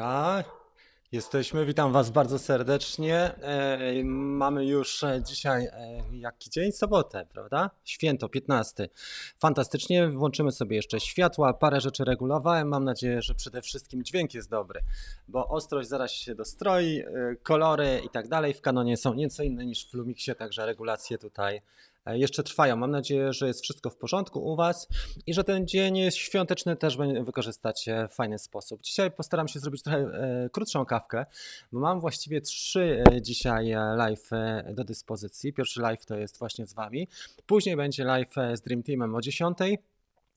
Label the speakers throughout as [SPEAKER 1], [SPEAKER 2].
[SPEAKER 1] Dobra, jesteśmy. Witam Was bardzo serdecznie. E, mamy już e, dzisiaj e, jaki dzień? Sobotę, prawda? Święto, 15. Fantastycznie. Włączymy sobie jeszcze światła. Parę rzeczy regulowałem. Mam nadzieję, że przede wszystkim dźwięk jest dobry, bo ostrość zaraz się dostroi, e, kolory i tak dalej w kanonie są nieco inne niż w Lumixie, także regulacje tutaj jeszcze trwają. Mam nadzieję, że jest wszystko w porządku u Was i że ten dzień świąteczny też wykorzystacie w fajny sposób. Dzisiaj postaram się zrobić trochę e, krótszą kawkę, bo mam właściwie trzy e, dzisiaj e, live e, do dyspozycji. Pierwszy live to jest właśnie z Wami, później będzie live e, z Dream Teamem o 10.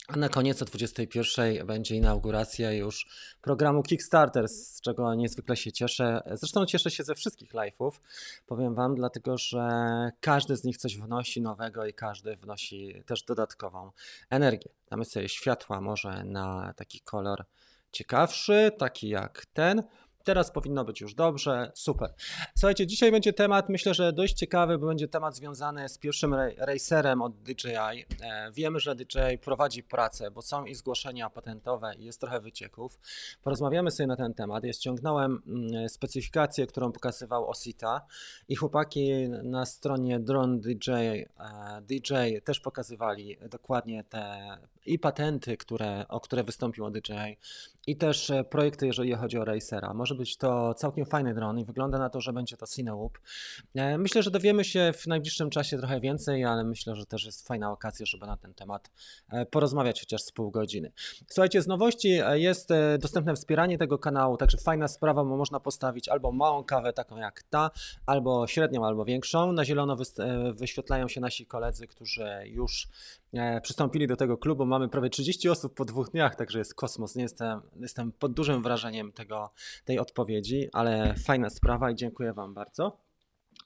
[SPEAKER 1] A na koniec o 21 będzie inauguracja już programu Kickstarter, z czego niezwykle się cieszę. Zresztą cieszę się ze wszystkich live'ów, powiem Wam, dlatego że każdy z nich coś wnosi nowego i każdy wnosi też dodatkową energię. Damy sobie światła może na taki kolor ciekawszy, taki jak ten. Teraz powinno być już dobrze, super. Słuchajcie, dzisiaj będzie temat, myślę, że dość ciekawy, bo będzie temat związany z pierwszym ra- racerem od DJI. E, Wiemy, że DJI prowadzi pracę, bo są i zgłoszenia patentowe i jest trochę wycieków. Porozmawiamy sobie na ten temat. Ja ściągnąłem mm, specyfikację, którą pokazywał Osita i chłopaki na stronie Drone DJ, e, też pokazywali dokładnie te i patenty, które, o które wystąpiło DJI i też e, projekty, jeżeli chodzi o Racera. Może być to całkiem fajny dron i wygląda na to, że będzie to Cinewoop. E, Myślę, że dowiemy się w najbliższym czasie trochę więcej, ale myślę, że też jest fajna okazja, żeby na ten temat e, porozmawiać chociaż z pół godziny. Słuchajcie, z nowości e, jest dostępne wspieranie tego kanału, także fajna sprawa, bo można postawić albo małą kawę, taką jak ta, albo średnią, albo większą. Na zielono wyświetlają się nasi koledzy, którzy już przystąpili do tego klubu. Mamy prawie 30 osób po dwóch dniach, także jest kosmos. Nie jestem, jestem pod dużym wrażeniem tego, tej odpowiedzi, ale fajna sprawa i dziękuję Wam bardzo.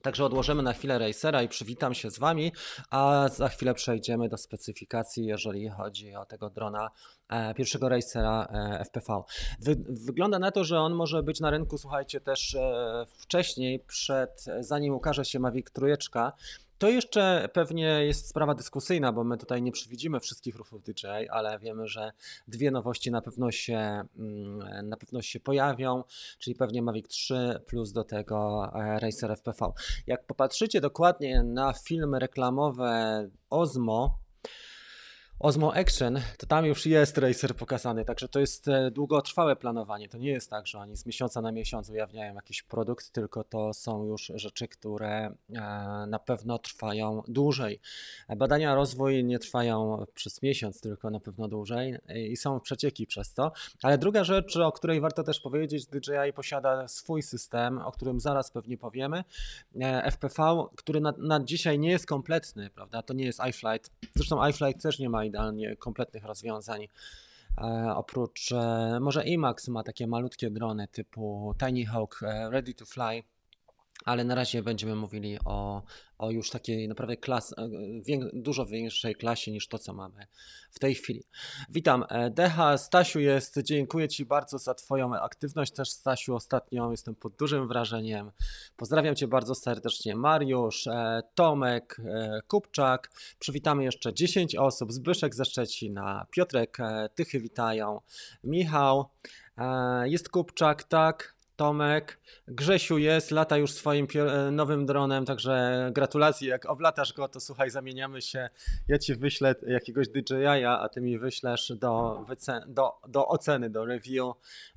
[SPEAKER 1] Także odłożymy na chwilę Racera i przywitam się z Wami, a za chwilę przejdziemy do specyfikacji, jeżeli chodzi o tego drona e, pierwszego Racera e, FPV. Wy, wygląda na to, że on może być na rynku, słuchajcie, też e, wcześniej, przed, zanim ukaże się Mavic Trójeczka. To jeszcze pewnie jest sprawa dyskusyjna, bo my tutaj nie przewidzimy wszystkich ruchów DJI, ale wiemy, że dwie nowości na pewno się, mm, na pewno się pojawią, czyli pewnie Mavic 3 plus do tego e, Racer FPV. Jak popatrzycie dokładnie na filmy reklamowe Osmo, Osmo Action, to tam już jest Racer pokazany, także to jest e, długotrwałe planowanie. To nie jest tak, że oni z miesiąca na miesiąc ujawniają jakiś produkt, tylko to są już rzeczy, które e, na pewno trwają dłużej. Badania, rozwój nie trwają przez miesiąc, tylko na pewno dłużej e, i są przecieki przez to. Ale druga rzecz, o której warto też powiedzieć, DJI posiada swój system, o którym zaraz pewnie powiemy. FPV, który na, na dzisiaj nie jest kompletny, prawda? To nie jest iFlight. Zresztą iFlight też nie ma kompletnych rozwiązań. E, oprócz, e, może IMAX ma takie malutkie drony typu Tiny Hawk e, Ready to Fly, ale na razie będziemy mówili o, o już takiej naprawdę klas, e, wię, dużo większej klasie niż to, co mamy w tej chwili. Witam, e, Decha, Stasiu jest, dziękuję Ci bardzo za Twoją aktywność też Stasiu. Ostatnio, jestem pod dużym wrażeniem. Pozdrawiam Cię bardzo serdecznie, Mariusz, e, Tomek, Kupczak, przywitamy jeszcze 10 osób, Zbyszek ze Szczecina, Piotrek, Tychy witają, Michał, jest Kupczak, tak, Tomek, Grzesiu jest, lata już swoim e, nowym dronem, także gratulacje. Jak owlatasz go, to słuchaj, zamieniamy się. Ja ci wyślę jakiegoś DJI, a ty mi wyślesz do, do, do oceny, do review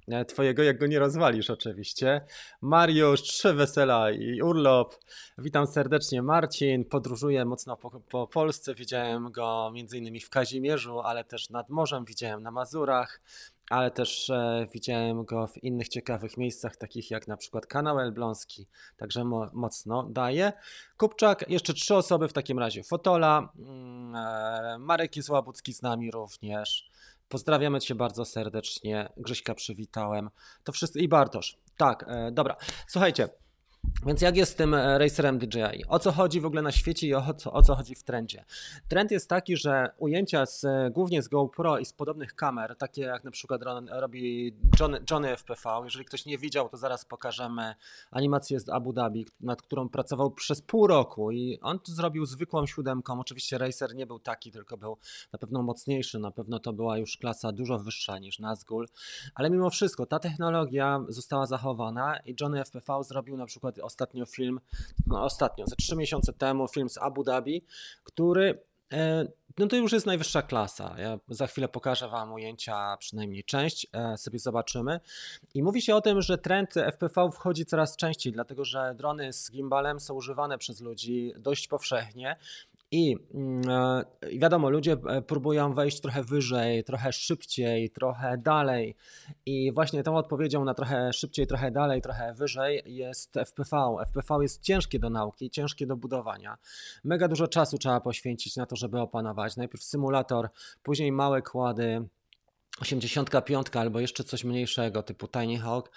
[SPEAKER 1] e, twojego, jak go nie rozwalisz oczywiście. Mariusz, trzy wesela i urlop. Witam serdecznie. Marcin podróżuje mocno po, po Polsce. Widziałem go między innymi w Kazimierzu, ale też nad morzem, widziałem na Mazurach ale też e, widziałem go w innych ciekawych miejscach, takich jak na przykład kanał Elbląski, także mo mocno daje. Kupczak, jeszcze trzy osoby w takim razie. Fotola, mm, e, Marek jest Łabucki z nami również. Pozdrawiamy Cię bardzo serdecznie. Grześka przywitałem. To wszyscy i Bartosz. Tak, e, dobra. Słuchajcie. Więc jak jest z tym e, racerem DJI? O co chodzi w ogóle na świecie i o co, o co chodzi w trendzie? Trend jest taki, że ujęcia z, e, głównie z GoPro i z podobnych kamer, takie jak na przykład robi Johnny, Johnny FPV, jeżeli ktoś nie widział, to zaraz pokażemy animację z Abu Dhabi, nad którą pracował przez pół roku i on to zrobił zwykłą siódemką. Oczywiście racer nie był taki, tylko był na pewno mocniejszy, na pewno to była już klasa dużo wyższa niż Nazgul, ale mimo wszystko ta technologia została zachowana i Johnny FPV zrobił na przykład ostatnio film, no ostatnio, ze trzy miesiące temu film z Abu Dhabi, który e, no to już jest najwyższa klasa. Ja za chwilę pokażę Wam ujęcia, przynajmniej część, e, sobie zobaczymy. I mówi się o tym, że trend FPV wchodzi coraz częściej, dlatego że drony z gimbalem są używane przez ludzi dość powszechnie i mm, e, wiadomo, ludzie e, próbują wejść trochę wyżej, trochę szybciej, trochę dalej. I właśnie tą odpowiedzią na trochę szybciej, trochę dalej, trochę wyżej jest FPV. FPV jest ciężkie do nauki, ciężkie do budowania. Mega dużo czasu trzeba poświęcić na to, żeby opanować. Najpierw symulator, później małe kłady 85 albo jeszcze coś mniejszego typu Tiny Hawk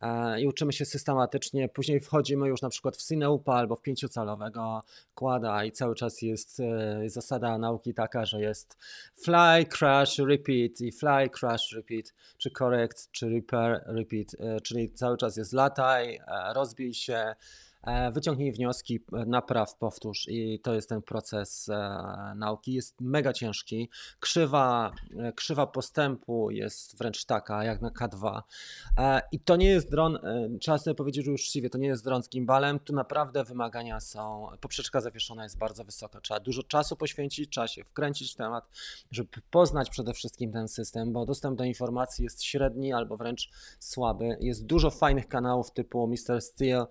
[SPEAKER 1] e, i uczymy się systematycznie. Później wchodzimy już na przykład w Cineupa albo w pięciocalowego kłada i cały czas jest e, zasada nauki taka, że jest fly, crash, repeat i fly, crash, repeat, czy correct, czy repair, repeat, e, czyli cały czas jest lataj, rozbij się, wyciągnij wnioski, e, napraw, powtórz i to jest ten proces e, nauki. Jest mega ciężki. Krzywa, krzywa postępu jest wręcz taka jak na K2 i to nie jest dron, trzeba sobie powiedzieć że uczciwie, to nie jest dron z gimbalem, tu naprawdę wymagania są, poprzeczka zawieszona jest bardzo wysoka, trzeba dużo czasu poświęcić, trzeba się wkręcić w temat, żeby poznać przede wszystkim ten system, bo dostęp do informacji jest średni albo wręcz słaby. Jest dużo fajnych kanałów typu Mr. Steel,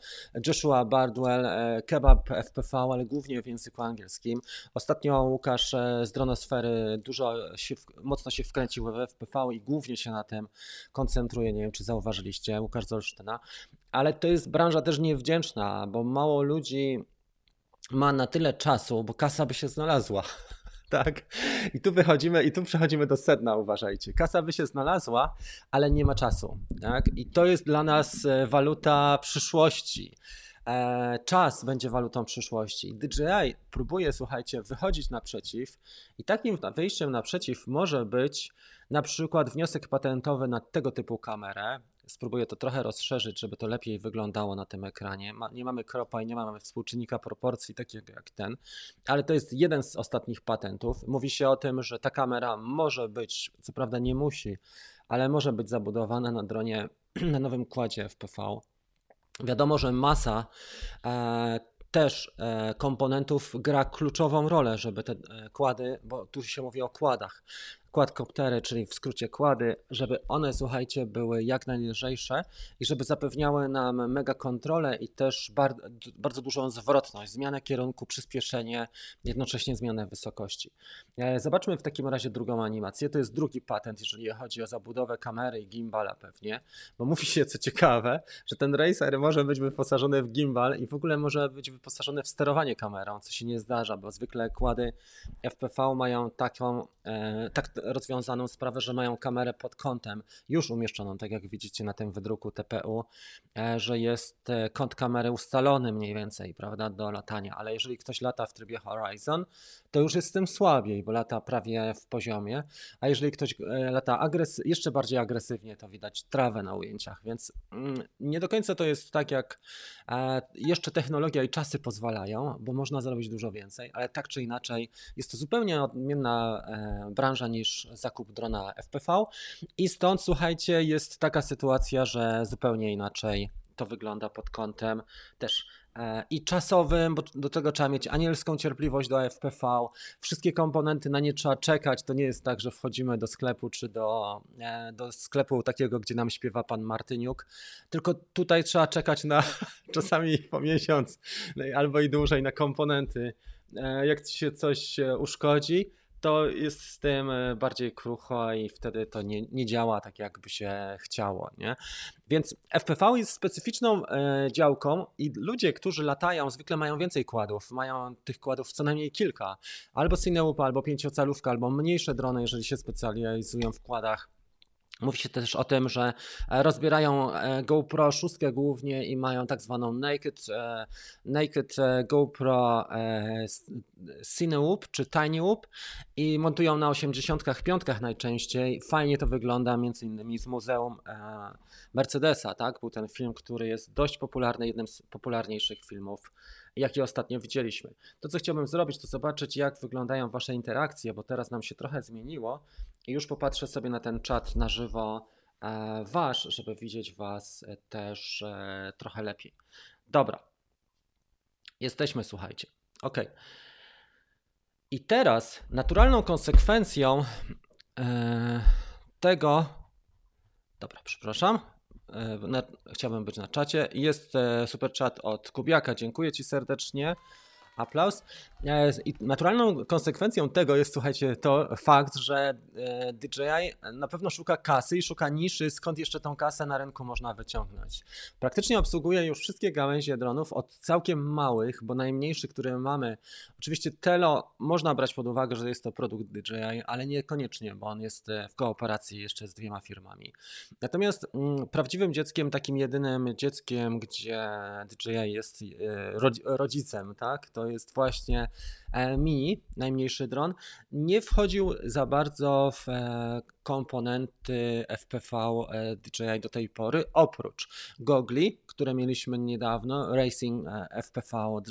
[SPEAKER 1] Joshua Bardwell, e, Kebab FPV, ale głównie w języku angielskim. Ostatnio Łukasz e, z Dronosfery dużo się, mocno się wkręcił w FPV i głównie się na tym koncentruje. Nie wiem, czy zauważyliście, Łukasz z. Ale to jest branża też niewdzięczna, bo mało ludzi ma na tyle czasu, bo kasa by się znalazła. Tak. I tu wychodzimy, i tu przechodzimy do sedna, uważajcie. Kasa by się znalazła, ale nie ma czasu. Tak? I to jest dla nas e, waluta przyszłości. E, czas będzie walutą przyszłości. DJI próbuje, słuchajcie, wychodzić naprzeciw i takim wyjściem naprzeciw może być na przykład wniosek patentowy na tego typu kamerę. Spróbuję to trochę rozszerzyć, żeby to lepiej wyglądało na tym ekranie. nie mamy kropa i nie mamy współczynnika proporcji takiego jak ten, ale to jest jeden z ostatnich patentów. Mówi się o tym, że ta kamera może być, co prawda nie musi, ale może być zabudowana na dronie na nowym kładzie FPV Wiadomo, że masa e, też e, komponentów gra kluczową rolę, żeby te e, kłady, bo tu się mówi o kładach, quadcoptery, czyli w skrócie kłady, żeby one, słuchajcie, były jak najlżejsze i żeby zapewniały nam mega kontrolę i też bardzo, bardzo dużą zwrotność, zmianę kierunku, przyspieszenie, jednocześnie zmianę wysokości. E, zobaczmy w takim razie drugą animację. To jest drugi patent, jeżeli chodzi o zabudowę kamery i gimbala pewnie, bo mówi się, co ciekawe, że ten racer może być wyposażony w gimbal i w ogóle może być wyposażony w sterowanie kamerą, co się nie zdarza, bo zwykle kłady FPV mają taką, e, tak rozwiązaną sprawę, że mają kamerę pod kątem już umieszczoną, tak jak widzicie na tym wydruku TPU, e, że jest e, kąt kamery ustalony mniej więcej, prawda, do latania, ale jeżeli ktoś lata w trybie Horizon, to już jest z tym słabiej, bo lata prawie w poziomie, a jeżeli ktoś e, lata agres jeszcze bardziej agresywnie, to widać trawę na ujęciach, więc mm, nie do końca to jest tak, jak jeszcze technologia i czasy pozwalają, bo można zrobić dużo więcej, ale tak czy inaczej jest to zupełnie odmienna branża niż zakup drona FPV i stąd słuchajcie, jest taka sytuacja, że zupełnie inaczej to wygląda pod kątem też e, i czasowym, bo do tego trzeba mieć anielską cierpliwość do FPV. Wszystkie komponenty na nie trzeba czekać. To nie jest tak, że wchodzimy do sklepu czy do, e, do sklepu takiego, gdzie nam śpiewa pan Martyniuk. Tylko tutaj trzeba czekać na czasami po miesiąc albo i dłużej na komponenty. E, jak się coś uszkodzi, to jest z tym e, bardziej krucho i wtedy to nie, nie działa tak, jakby się chciało. Nie? Więc FPV jest specyficzną e, działką i ludzie, którzy latają, zwykle mają więcej kładów. Mają tych kładów co najmniej kilka. Albo Cineupa, albo pięciocalówka, albo mniejsze drony, jeżeli się specjalizują w kładach Mówi się też o tym, że e, rozbierają e, GoPro 6 głównie i mają tak zwaną naked, e, naked GoPro Cinewoop czy Tiny Whoop i montują na 85 najczęściej. Fajnie to wygląda między innymi z Muzeum Mercedesa, tak? Był ten film, który jest dość popularny, jednym z popularniejszych filmów jaki ostatnio widzieliśmy. To, co chciałbym zrobić, to zobaczyć, jak wyglądają Wasze interakcje, bo teraz nam się trochę zmieniło i już popatrzę sobie na ten czat na żywo e, Wasz, żeby widzieć Was też e, trochę lepiej. Dobra. Jesteśmy, słuchajcie. Ok. I teraz naturalną konsekwencją e, tego. Dobra, przepraszam. E, chciałbym być na czacie. Jest e, super chat od Kubiaka. Dziękuję Ci serdecznie. Aplauz. E, I naturalną konsekwencją tego jest, słuchajcie, to fakt, że e, DJI na pewno szuka kasy i szuka niszy, skąd jeszcze tą kasę na rynku można wyciągnąć. Praktycznie obsługuje już wszystkie gałęzie dronów, od całkiem małych, bo najmniejszy, który mamy, oczywiście Telo można brać pod uwagę, że jest to produkt DJI, ale niekoniecznie, bo on jest e, w kooperacji jeszcze z dwiema firmami. Natomiast mm, prawdziwym dzieckiem, takim jedynym dzieckiem, gdzie DJI jest rodzicem, tak, to jest właśnie E, mini, najmniejszy dron, nie wchodził za bardzo w e, komponenty FPV e, DJI do tej pory, oprócz gogli, które mieliśmy niedawno, Racing FPV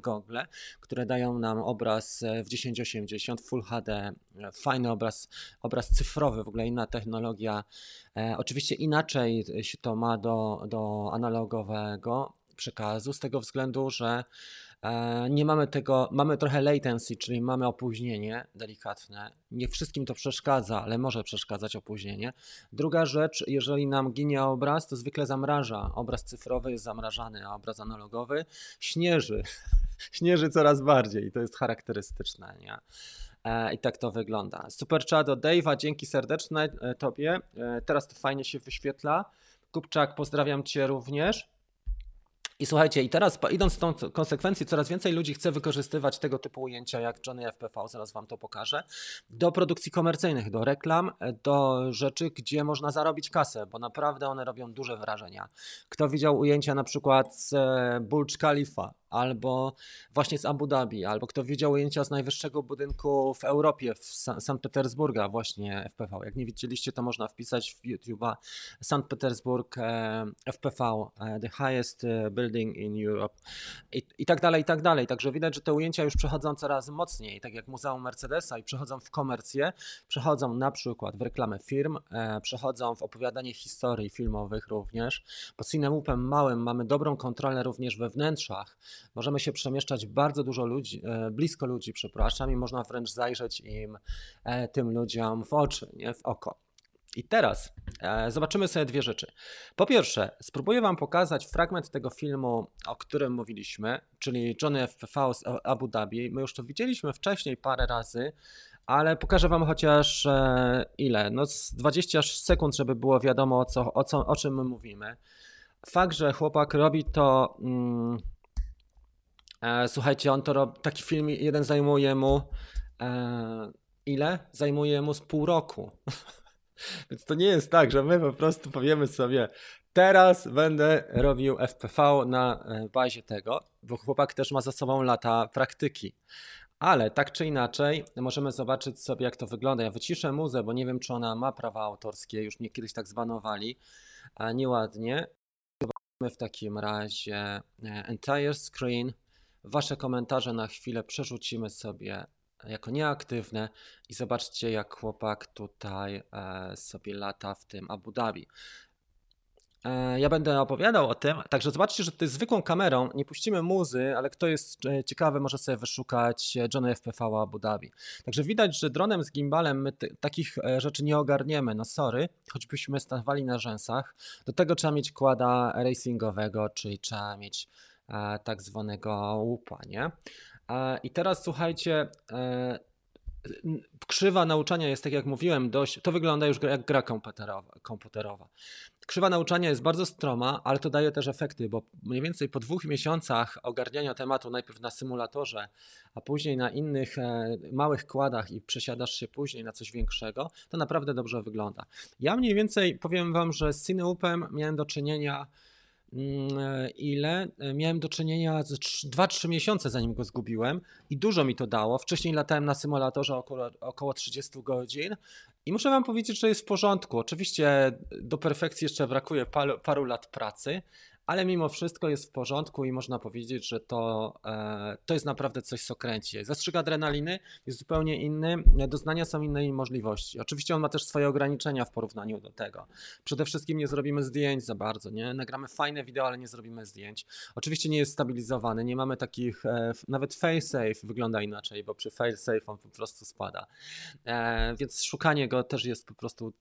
[SPEAKER 1] gogle, które dają nam obraz w 1080 Full HD, fajny obraz, obraz cyfrowy, w ogóle inna technologia. Oczywiście inaczej się to ma do, do analogowego przekazu, z tego względu, że nie mamy tego, mamy trochę latency, czyli mamy opóźnienie delikatne. Nie wszystkim to przeszkadza, ale może przeszkadzać opóźnienie. Druga rzecz, jeżeli nam ginie obraz, to zwykle zamraża. Obraz cyfrowy jest zamrażany, a obraz analogowy śnieży. śnieży coraz bardziej i to jest charakterystyczne. Nie? E, I tak to wygląda. Super chat od Dave'a, dzięki serdeczne e, Tobie. Teraz to fajnie się wyświetla. Kupczak, pozdrawiam Cię również. I słuchajcie, i teraz idąc w tą konsekwencję, coraz więcej ludzi chce wykorzystywać tego typu ujęcia jak Johnny FPV, zaraz Wam to pokażę, do produkcji komercyjnych, do reklam, do rzeczy, gdzie można zarobić kasę, bo naprawdę one robią duże wrażenia. Kto widział ujęcia na przykład z e, Burj Khalifa, albo właśnie z Abu Dhabi, albo kto widział ujęcia z najwyższego budynku w Europie, w Sankt Petersburga, właśnie FPV. Jak nie widzieliście, to można wpisać w YouTube'a Sankt Petersburg e, FPV, e, the highest e, building in Europe I, i tak dalej, i tak dalej. Także widać, że te ujęcia już przechodzą coraz mocniej, tak jak Muzeum Mercedesa i przechodzą w komercję, przechodzą na przykład w reklamę firm, przechodzą w opowiadanie historii filmowych również. Po Cinemupem małym mamy dobrą kontrolę również we wnętrzach, możemy się przemieszczać bardzo dużo ludzi, e, blisko ludzi, przepraszam, i można wręcz zajrzeć im, e, tym ludziom w oczy, nie w oko. I teraz e, zobaczymy sobie dwie rzeczy. Po pierwsze, spróbuję Wam pokazać fragment tego filmu, o którym mówiliśmy, czyli Johnny FPV z Abu Dhabi. My już to widzieliśmy wcześniej parę razy, ale pokażę Wam chociaż ile? No z 20 sekund, żeby było wiadomo o, co, o, co, o czym my mówimy. Fakt, że chłopak robi to. Mm, słuchajcie, on to robi, taki film jeden zajmuje mu e, ile? Zajmuje mu z pół roku. Więc to nie jest tak, że my po prostu powiemy sobie, teraz będę robił FPV na e, bazie tego, bo chłopak też ma za sobą lata praktyki. Ale tak czy inaczej, możemy zobaczyć sobie, jak to wygląda. Ja wyciszę muzę, bo nie wiem, czy ona ma prawa autorskie, już mnie kiedyś tak zbanowali, a nieładnie. Zobaczymy w takim razie e, entire screen. Wasze komentarze na chwilę przerzucimy sobie jako nieaktywne i zobaczcie, jak chłopak tutaj e, sobie lata w tym Abu Dhabi. E, ja będę opowiadał o tym, także zobaczcie, że tutaj zwykłą kamerą nie puścimy muzy, ale kto jest e, ciekawy, może sobie wyszukać Johnny FPV Abu Dhabi. Także widać, że dronem z gimbalem my takich rzeczy nie ogarniemy, no sorry, choćbyśmy stawali na rzęsach. Do tego trzeba mieć kłada racingowego, czyli trzeba mieć tak zwanego łupa, nie? E, I teraz słuchajcie, e, krzywa nauczania jest, tak jak mówiłem, dość, to wygląda już jak gra komputerowa. komputerowa. Krzywa nauczania jest bardzo stroma, ale to daje też efekty, bo mniej więcej po dwóch miesiącach ogarniania tematu, najpierw na symulatorze, a później na innych e, małych kładach i przesiadasz się później na coś większego, to naprawdę dobrze wygląda. Ja mniej więcej powiem Wam, że z Cineupem miałem do czynienia e, ile? E, miałem do czynienia z 2-3 miesiące zanim go zgubiłem i dużo mi to dało. Wcześniej latałem na symulatorze około, około 30 godzin i muszę Wam powiedzieć, że jest w porządku. Oczywiście do perfekcji jeszcze brakuje paru, paru lat pracy, ale mimo wszystko jest w porządku i można powiedzieć, że to, e, to jest naprawdę coś, co kręci. Zastrzyk adrenaliny jest zupełnie inny, doznania są innej możliwości. Oczywiście on ma też swoje ograniczenia w porównaniu do tego. Przede wszystkim nie zrobimy zdjęć za bardzo, nie? Nagramy fajne wideo, ale nie zrobimy zdjęć. Oczywiście nie jest stabilizowany, nie mamy takich, e, nawet failsafe wygląda inaczej, bo przy failsafe on po prostu spada. E, więc szukanie go też jest po prostu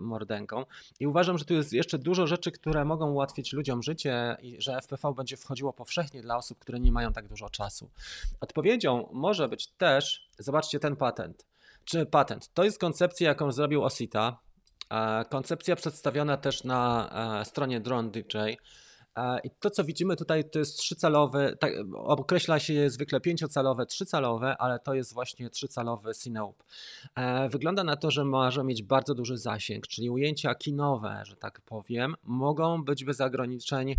[SPEAKER 1] mordęką. I uważam, że tu jest jeszcze dużo rzeczy, które mogą ułatwić ludziom życie, i że FPV będzie wchodziło powszechnie dla osób, które nie mają tak dużo czasu. Odpowiedzią może być też, zobaczcie ten patent. Czy patent? To jest koncepcja, jaką zrobił Osita. Koncepcja przedstawiona też na e, stronie Drone DJ. E, I to, co widzimy tutaj, to jest trzycalowy, tak, określa się je zwykle pięciocalowe, trzycalowe, ale to jest właśnie trzycalowy Cineup. E, wygląda na to, że może mieć bardzo duży zasięg, czyli ujęcia kinowe, że tak powiem, mogą być bez ograniczeń,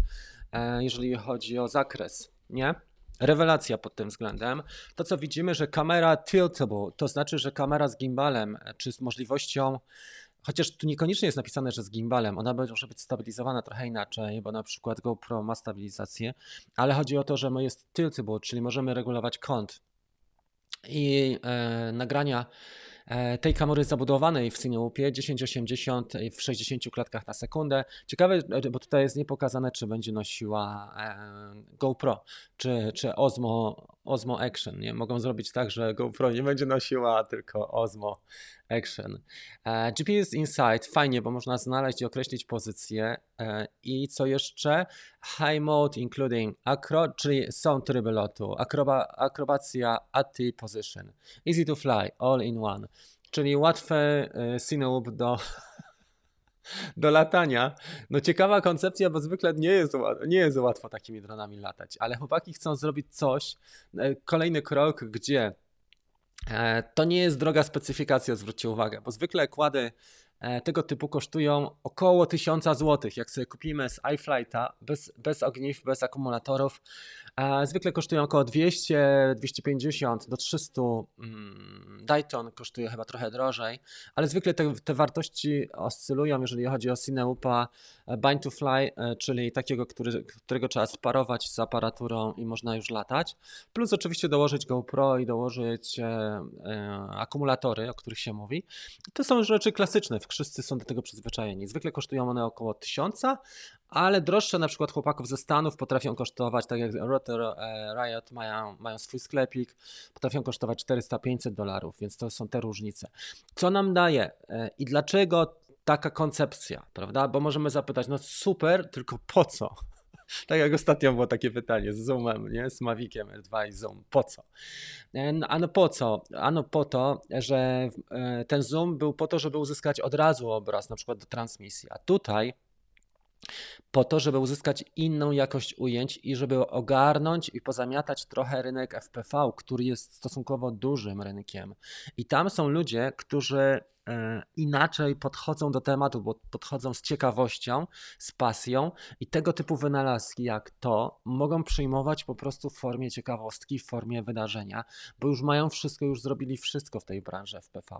[SPEAKER 1] e, jeżeli chodzi o zakres, nie? Rewelacja pod tym względem. To, co widzimy, że kamera tiltable, to znaczy, że kamera z gimbalem, czy z możliwością Chociaż tu niekoniecznie jest napisane, że z gimbalem. Ona może być stabilizowana trochę inaczej, bo na przykład GoPro ma stabilizację, ale chodzi o to, że jest tiltable, czyli możemy regulować kąt. I e, nagrania e, tej kamery zabudowanej w Cineupie 1080 w 60 klatkach na sekundę. Ciekawe, bo tutaj jest niepokazane, czy będzie nosiła e, GoPro, czy, czy Osmo, Osmo Action. Nie? Mogą zrobić tak, że GoPro nie będzie nosiła, tylko Osmo Action. E, GPS Insight, fajnie, bo można znaleźć i określić pozycję. E, I co jeszcze? High Mode, including acro, czyli są tryby lotu, akroba, akrobacja at the position. Easy to fly, all in one. Czyli łatwe e, Cineup do do latania. No ciekawa koncepcja, bo zwykle nie jest, nie jest łatwo takimi dronami latać, ale chłopaki chcą zrobić coś, kolejny krok, gdzie to nie jest droga specyfikacja, zwróćcie uwagę, bo zwykle kłady E, tego typu kosztują około 1000 zł. Jak sobie kupimy z iFlighta bez, bez ogniw, bez akumulatorów, e, zwykle kosztują około 200, 250 do 300. Mm, Dayton kosztuje chyba trochę drożej, ale zwykle te, te wartości oscylują, jeżeli chodzi o Cineupa e, Bind to Fly, czyli takiego, który, którego trzeba sparować z aparaturą i można już latać. Plus oczywiście dołożyć GoPro i dołożyć e, e, akumulatory, o których się mówi. To są rzeczy klasyczne wszyscy są do tego przyzwyczajeni. Zwykle kosztują one około 1000, ale droższe na przykład chłopaków ze Stanów potrafią kosztować, tak jak Rotor e, Riot mają, mają swój sklepik, potrafią kosztować 400-500 dolarów, więc to są te różnice. Co nam daje e, i dlaczego taka koncepcja, prawda? Bo możemy zapytać, no super, tylko po co? Tak jak ostatnio było takie pytanie z Zoomem, nie? z Maviciem R2 i Zoom. Po co? E, no, ano po co? Ano po to, że ten Zoom był po to, żeby uzyskać od razu obraz, na przykład do transmisji. A tutaj po to, żeby uzyskać inną jakość ujęć i żeby ogarnąć i pozamiatać trochę rynek FPV, który jest stosunkowo dużym rynkiem. I tam są ludzie, którzy inaczej podchodzą do tematu, bo podchodzą z ciekawością, z pasją i tego typu wynalazki jak to mogą przyjmować po prostu w formie ciekawostki, w formie wydarzenia, bo już mają wszystko, już zrobili wszystko w tej branży FPV.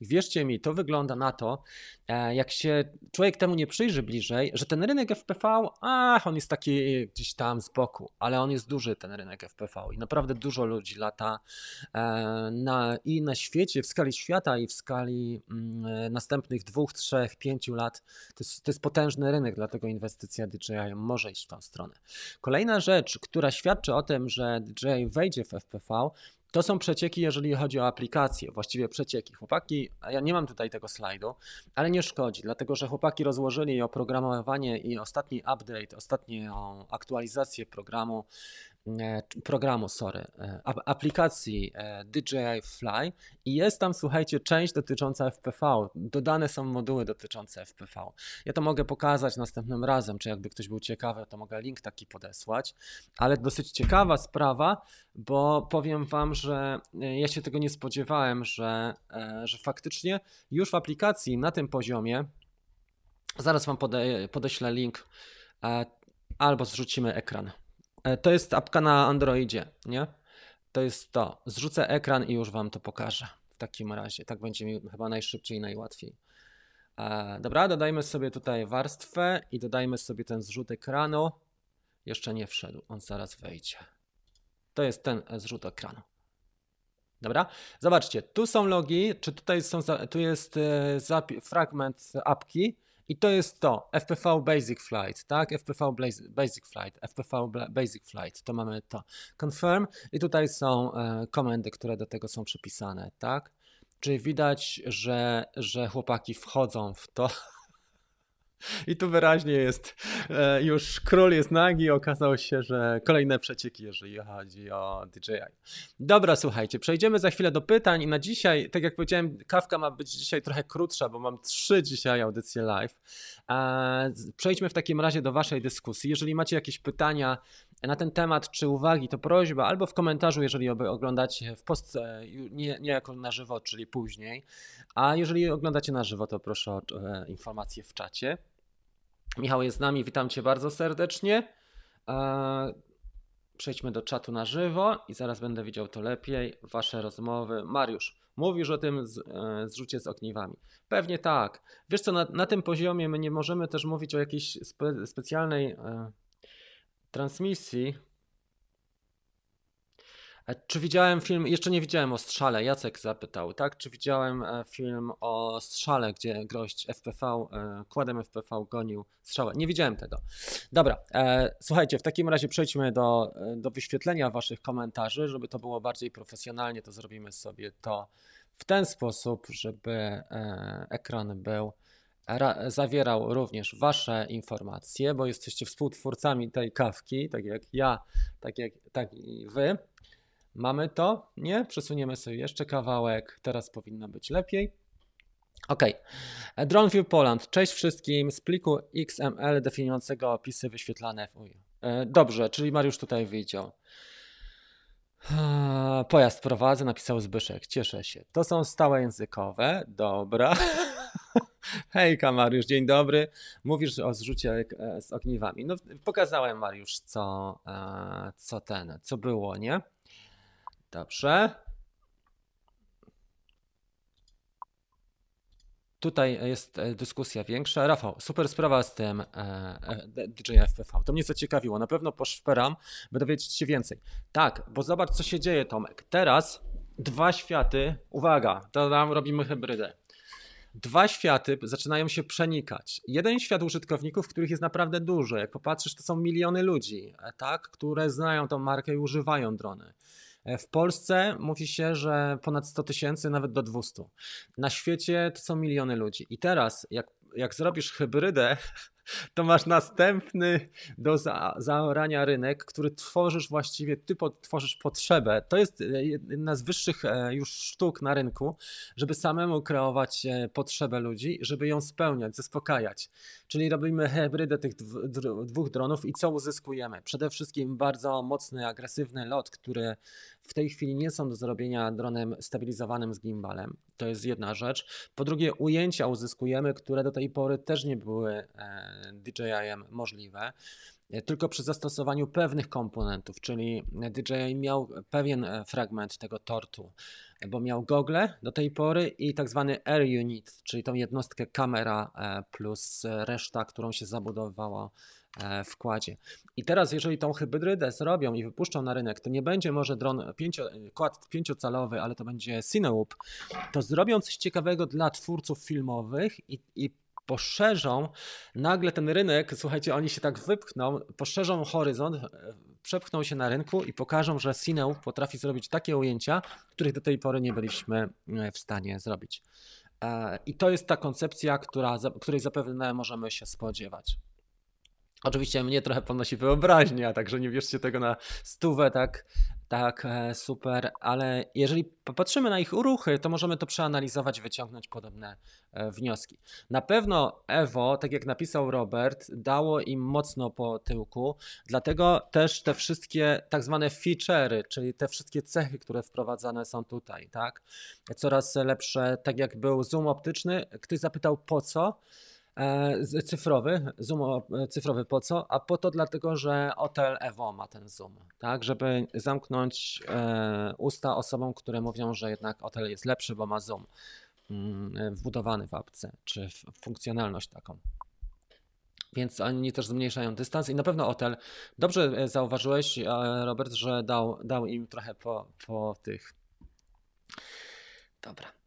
[SPEAKER 1] I wierzcie mi, to wygląda na to, e, jak się człowiek temu nie przyjrzy bliżej, że ten rynek FPV, ach, on jest taki gdzieś tam z boku, ale on jest duży, ten rynek FPV i naprawdę dużo ludzi lata e, na, i na świecie, w skali świata i w skali e, następnych dwóch, trzech, pięciu lat. To jest, to jest potężny rynek, dlatego inwestycja DJI może iść w tą stronę. Kolejna rzecz, która świadczy o tym, że DJI wejdzie w FPV, to są przecieki, jeżeli chodzi o aplikacje, właściwie przecieki. Chłopaki, ja nie mam tutaj tego slajdu, ale nie szkodzi, dlatego że chłopaki rozłożyli oprogramowanie i ostatni update, ostatnią aktualizację programu e, programu, sorry, e, aplikacji e, DJI Fly i jest tam, słuchajcie, część dotycząca FPV. Dodane są moduły dotyczące FPV. Ja to mogę pokazać następnym razem, czy jakby ktoś był ciekawy, to mogę link taki podesłać, ale dosyć ciekawa sprawa, bo powiem Wam, że ja się tego nie spodziewałem, że, że faktycznie już w aplikacji na tym poziomie, zaraz Wam pode, podeślę link, albo zrzucimy ekran. E, to jest apka na Androidzie, nie? To jest to. Zrzucę ekran i już Wam to pokażę. W takim razie. Tak będzie mi chyba najszybciej i najłatwiej. E, dobra, dodajmy sobie tutaj warstwę i dodajmy sobie ten zrzut ekranu. Jeszcze nie wszedł, on zaraz wejdzie. To jest ten zrzut ekranu. Dobra, zobaczcie, tu są logi, czy tutaj są, tu jest e, fragment apki i to jest to, FPV Basic Flight, tak? FPV Basic Flight, FPV Basic Flight, to mamy to. Confirm i tutaj są e, komendy, które do tego są przypisane, tak? Czyli widać, że, że chłopaki wchodzą w to. I tu wyraźnie jest, e, już król jest nagi, okazało się, że kolejne przecieki, jeżeli chodzi o DJI. Dobra, słuchajcie, przejdziemy za chwilę do pytań i na dzisiaj, tak jak powiedziałem, kawka ma być dzisiaj trochę krótsza, bo mam trzy dzisiaj audycje live. E, przejdźmy w takim razie do waszej dyskusji. Jeżeli macie jakieś pytania na ten temat, czy uwagi, to prośba, albo w komentarzu, jeżeli oglądacie w post, nie, nie jako na żywo, czyli później, a jeżeli oglądacie na żywo, to proszę o e, informacje w czacie. Michał jest z nami, witam Cię bardzo serdecznie. E, przejdźmy do czatu na żywo i zaraz będę widział to lepiej. Wasze rozmowy. Mariusz, mówisz o tym z, e, zrzucie z ogniwami. Pewnie tak. Wiesz co, na, na, tym poziomie my nie możemy też mówić o jakiejś spe, specjalnej e, transmisji, E, czy widziałem film, jeszcze nie widziałem o strzale, Jacek zapytał, tak? Czy widziałem e, film o strzale, gdzie gość FPV, e, kładem FPV gonił strzałę? Nie widziałem tego. Dobra, słuchajcie, w takim razie przejdźmy do, do wyświetlenia Waszych komentarzy, żeby to było bardziej profesjonalnie, to zrobimy sobie to w ten sposób, żeby ekran był zawierał również Wasze informacje, bo jesteście współtwórcami tej kawki, tak jak ja, tak jak tak i Wy. Mamy to? Nie? Przesuniemy sobie jeszcze kawałek. Teraz powinno być lepiej. OK. DroneView Poland. Cześć wszystkim z pliku XML definiującego opisy wyświetlane w UI. E, dobrze, czyli Mariusz tutaj widział. Pojazd prowadzę, napisał Zbyszek. Cieszę się. To są stałe językowe. Dobra. Hejka Mariusz, dzień dobry. Mówisz o zrzucie e, z ogniwami. No, pokazałem Mariusz, co, e, co ten, co było, nie? Dobrze. Tutaj jest e, dyskusja większa. Rafał, super sprawa z tym DJI FPV. To mnie zaciekawiło. Na pewno poszperam, by dowiedzieć się więcej. Tak, bo zobacz, co się dzieje, Tomek. Teraz dwa światy, uwaga, to nam robimy hybrydę. Dwa światy zaczynają się przenikać. Jeden świat użytkowników, których jest naprawdę dużo. Jak popatrzysz, to są miliony ludzi, tak, które znają tą markę i używają drony. E, w Polsce mówi się, że ponad 100 tysięcy, nawet do 200. Na świecie to są miliony ludzi. I teraz, jak, jak zrobisz hybrydę to masz następny do za, zaorania rynek, który tworzysz właściwie, ty tworzysz potrzebę. To jest e, jedna z wyższych e, już sztuk na rynku, żeby samemu kreować e, potrzebę ludzi, żeby ją spełniać, zaspokajać. Czyli robimy hybrydę tych dwóch dronów i co uzyskujemy? Przede wszystkim bardzo mocny, agresywny lot, który w tej chwili nie są do zrobienia dronem stabilizowanym z gimbalem. To jest jedna rzecz. Po drugie, ujęcia uzyskujemy, które do tej pory też nie były DJI-em możliwe tylko przy zastosowaniu pewnych komponentów, czyli DJI miał pewien e, fragment tego tortu, bo miał gogle do tej pory i tak zwany Air Unit, czyli tą jednostkę kamera e, plus reszta, którą się zabudowało e, w kładzie. I teraz, jeżeli tą hybrydę zrobią i wypuszczą na rynek, to nie będzie może dron pięcio, kład pięciocalowy, ale to będzie Cinewoop, to zrobią coś ciekawego dla twórców filmowych i, i poszerzą nagle ten rynek, słuchajcie, oni się tak wypchną, poszerzą horyzont, e, przepchną się na rynku i pokażą, że Cineu potrafi zrobić takie ujęcia, których do tej pory nie byliśmy e, w stanie zrobić. I to jest ta koncepcja, która, której zapewne możemy się spodziewać. Oczywiście mnie trochę podnosi wyobraźnia, także nie bierzcie tego na stówę tak, tak e, super, ale jeżeli popatrzymy na ich ruchy, to możemy to przeanalizować, wyciągnąć podobne e, wnioski. Na pewno Evo, tak jak napisał Robert, dało im mocno po tyłku, dlatego też te wszystkie tak zwane feature'y, czyli te wszystkie cechy, które wprowadzane są tutaj, tak? Coraz lepsze, tak jak był zoom optyczny, ktoś zapytał po co? E, cyfrowy, zoom e, cyfrowy po co? A po to dlatego, że Hotel Evo ma ten zoom, tak, żeby zamknąć e, usta osobom, które mówią, że jednak hotel jest lepszy, bo ma zoom mm, wbudowany w apce, czy funkcjonalność taką. Więc oni też zmniejszają dystans i na pewno hotel. Dobrze zauważyłeś, Robert, że dał, dał im trochę po, po tych. Dobra.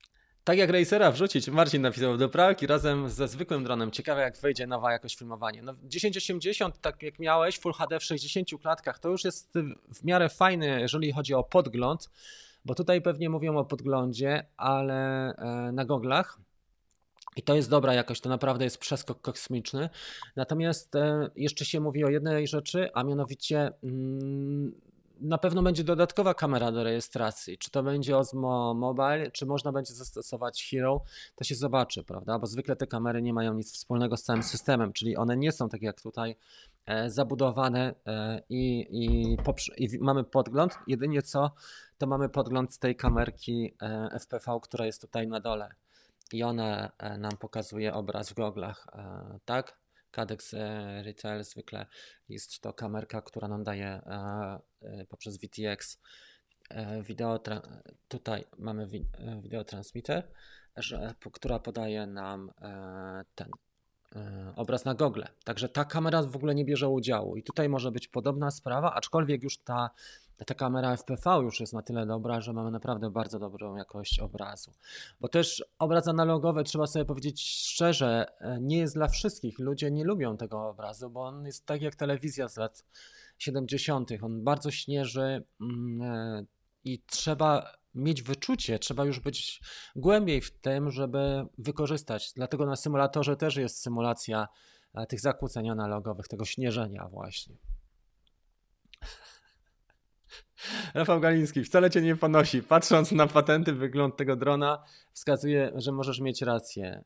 [SPEAKER 1] Tak jak Racera wrzucić, Marcin napisał do pralki razem ze zwykłym dronem. Ciekawe jak wejdzie nowa jakość filmowanie. No 1080, tak jak miałeś, Full HD w 60 klatkach, to już jest w miarę fajny, jeżeli chodzi o podgląd, bo tutaj pewnie mówią o podglądzie, ale e, na goglach. I to jest dobra jakość, to naprawdę jest przeskok kosmiczny. Natomiast e, jeszcze się mówi o jednej rzeczy, a mianowicie mm, na pewno będzie dodatkowa kamera do rejestracji. Czy to będzie Osmo Mobile, czy można będzie zastosować Hero, to się zobaczy, prawda? Bo zwykle te kamery nie mają nic wspólnego z całym systemem, czyli one nie są tak jak tutaj e, zabudowane e, i, i, i mamy podgląd. Jedynie co, to mamy podgląd z tej kamerki e, FPV, która jest tutaj na dole. I ona nam pokazuje obraz w goglach, tak? Cadex e, Retail zwykle jest to kamerka, która nam daje e, e, poprzez VTX wideo. Tutaj mamy wideo transmitter, która podaje nam ten obraz na gogle. Także ta kamera w ogóle nie bierze udziału. I tutaj może być podobna sprawa, aczkolwiek już ta ta kamera FPV już jest na tyle dobra, że mamy naprawdę bardzo dobrą jakość obrazu. Bo też obraz analogowy, trzeba sobie powiedzieć szczerze, e, nie jest dla wszystkich. Ludzie nie lubią tego obrazu, bo on jest tak jak telewizja z lat 70. On bardzo śnieży mm, e, i trzeba mieć wyczucie, trzeba już być głębiej w tym, żeby wykorzystać. Dlatego na symulatorze też jest symulacja e, tych zakłóceń analogowych, tego śnieżenia właśnie. Rafał Galiński wcale cię nie ponosi. Patrząc na patenty, wygląd tego drona wskazuje, że możesz mieć rację.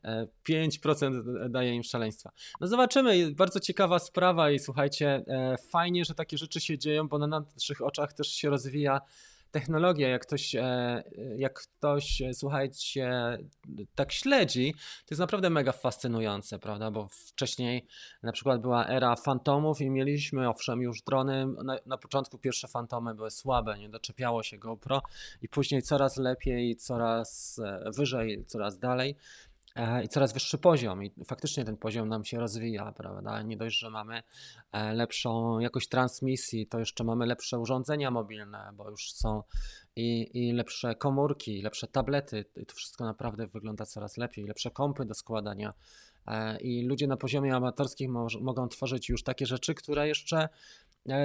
[SPEAKER 1] 5% e, daje im szaleństwa. No zobaczymy, bardzo ciekawa sprawa i słuchajcie, e, fajnie, że takie rzeczy się dzieją, bo na naszych oczach też się rozwija technologia, jak ktoś, e, jak ktoś, e, słuchajcie, tak śledzi, to jest naprawdę mega fascynujące, prawda? Bo wcześniej na przykład była era fantomów i mieliśmy, owszem, już drony. Na, na początku pierwsze fantomy były słabe, nie doczepiało się GoPro i później coraz lepiej, coraz e, wyżej, coraz dalej. E, i coraz wyższy poziom i faktycznie ten poziom nam się rozwija, prawda? Nie dość, że mamy e, lepszą jakość transmisji, to jeszcze mamy lepsze urządzenia mobilne, bo już są i, i lepsze komórki, lepsze tablety, I to wszystko naprawdę wygląda coraz lepiej, lepsze kompy do składania e, i ludzie na poziomie amatorskim mo mogą tworzyć już takie rzeczy, które jeszcze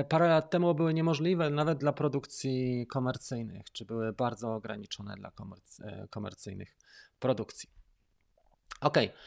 [SPEAKER 1] parę lat temu były niemożliwe nawet dla produkcji komercyjnych, czy były bardzo ograniczone dla komerc komercyjnych produkcji. Okej. Okay.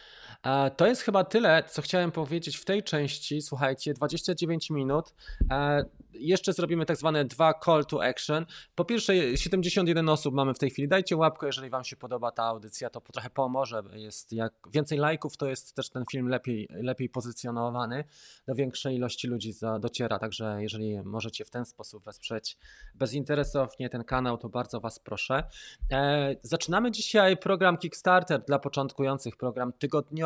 [SPEAKER 1] E, to jest chyba tyle, co chciałem powiedzieć w tej części. Słuchajcie, 29 minut. E, jeszcze zrobimy tak zwane dwa call to action. Po pierwsze, 71 osób mamy w tej chwili. Dajcie łapkę, jeżeli Wam się podoba ta audycja, to trochę pomoże. Jest jak więcej lajków, to jest też ten film lepiej, lepiej pozycjonowany, do większej ilości ludzi dociera. Także jeżeli możecie w ten sposób wesprzeć bezinteresownie ten kanał, to bardzo Was proszę. E, zaczynamy dzisiaj program Kickstarter dla początkujących, program tygodniowy.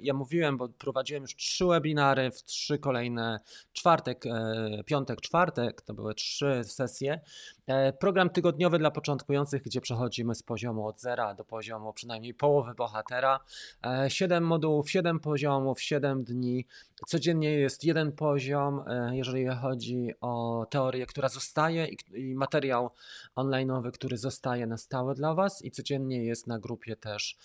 [SPEAKER 1] Ja mówiłem, bo prowadziłem już trzy webinary w trzy kolejne czwartek, e, piątek, czwartek, to były trzy sesje. E, program tygodniowy dla początkujących, gdzie przechodzimy z poziomu od zera do poziomu przynajmniej połowy bohatera. E, siedem modułów, siedem poziomów, siedem dni. Codziennie jest jeden poziom, jeżeli chodzi o teorię, która zostaje i materiał online'owy, który zostaje na stałe dla Was i codziennie jest na grupie też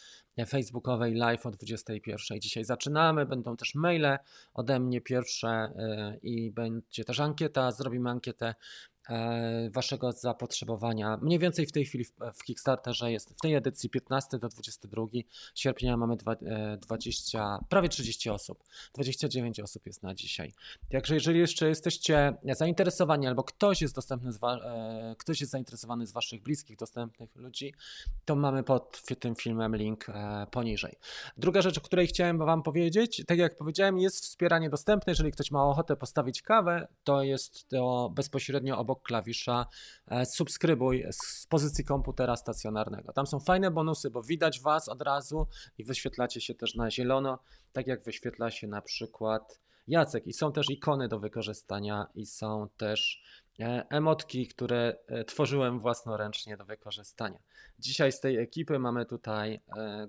[SPEAKER 1] facebookowej live o 21. Dzisiaj zaczynamy, będą też maile ode mnie pierwsze i będzie też ankieta, zrobimy ankietę e, waszego zapotrzebowania. Mniej więcej w tej chwili w, Kickstarterze jest w tej edycji 15 do 22 sierpnia mamy dwa- e, 20, prawie 30 osób. 29 osób jest na dzisiaj. Także jeżeli jeszcze jesteście zainteresowani albo ktoś jest dostępny e, ktoś jest zainteresowany z waszych bliskich, dostępnych ludzi, to mamy pod tym filmem link e, poniżej. Druga rzecz, o której chciałem wam powiedzieć, tak jak powiedziałem, jest wspieranie dostępne. Jeżeli ktoś ma ochotę postawić kawę, to jest to bezpośrednio obok klawisza e, subskrybuj z pozycji komputera stacjonarnego. Tam są fajne bonusy, bo widać was od razu i wyświetlacie się też na zielono, tak jak wyświetla się na przykład Jacek. I są też ikony do wykorzystania i są też e, emotki, które e, tworzyłem własnoręcznie do wykorzystania. Dzisiaj z tej ekipy mamy tutaj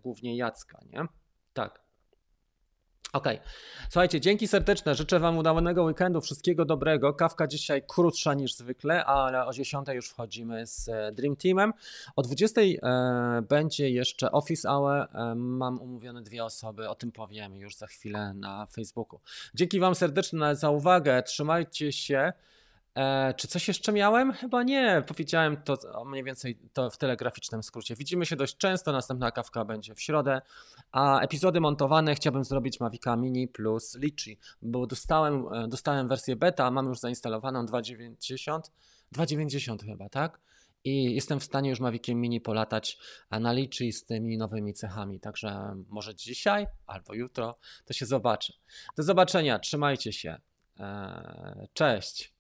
[SPEAKER 1] głównie Jacka, nie? Tak. Okej. Słuchajcie, dzięki serdeczne. Życzę Wam udanego weekendu, wszystkiego dobrego. Kawka dzisiaj krótsza niż zwykle, ale o 10 już wchodzimy z e, Dream Teamem. O 20 e, będzie jeszcze Office Hour. E, mam umówione dwie osoby, o tym powiem już za chwilę na Facebooku. Dzięki Wam serdecznie za uwagę. Trzymajcie się. E, czy coś jeszcze miałem? Chyba nie. Powiedziałem to mniej więcej to w telegraficznym skrócie. Widzimy się dość często. Następna kawka będzie w środę. A epizody montowane chciałbym zrobić Mavica Mini plus Litchi, bo dostałem, e, dostałem wersję beta, mam już zainstalowaną 2.90, 2.90 chyba, tak? I jestem w stanie już Maviciem Mini polatać a na Litchi z tymi nowymi cechami. Także może dzisiaj albo jutro to się zobaczy. Do zobaczenia. Trzymajcie się. E, Cześć.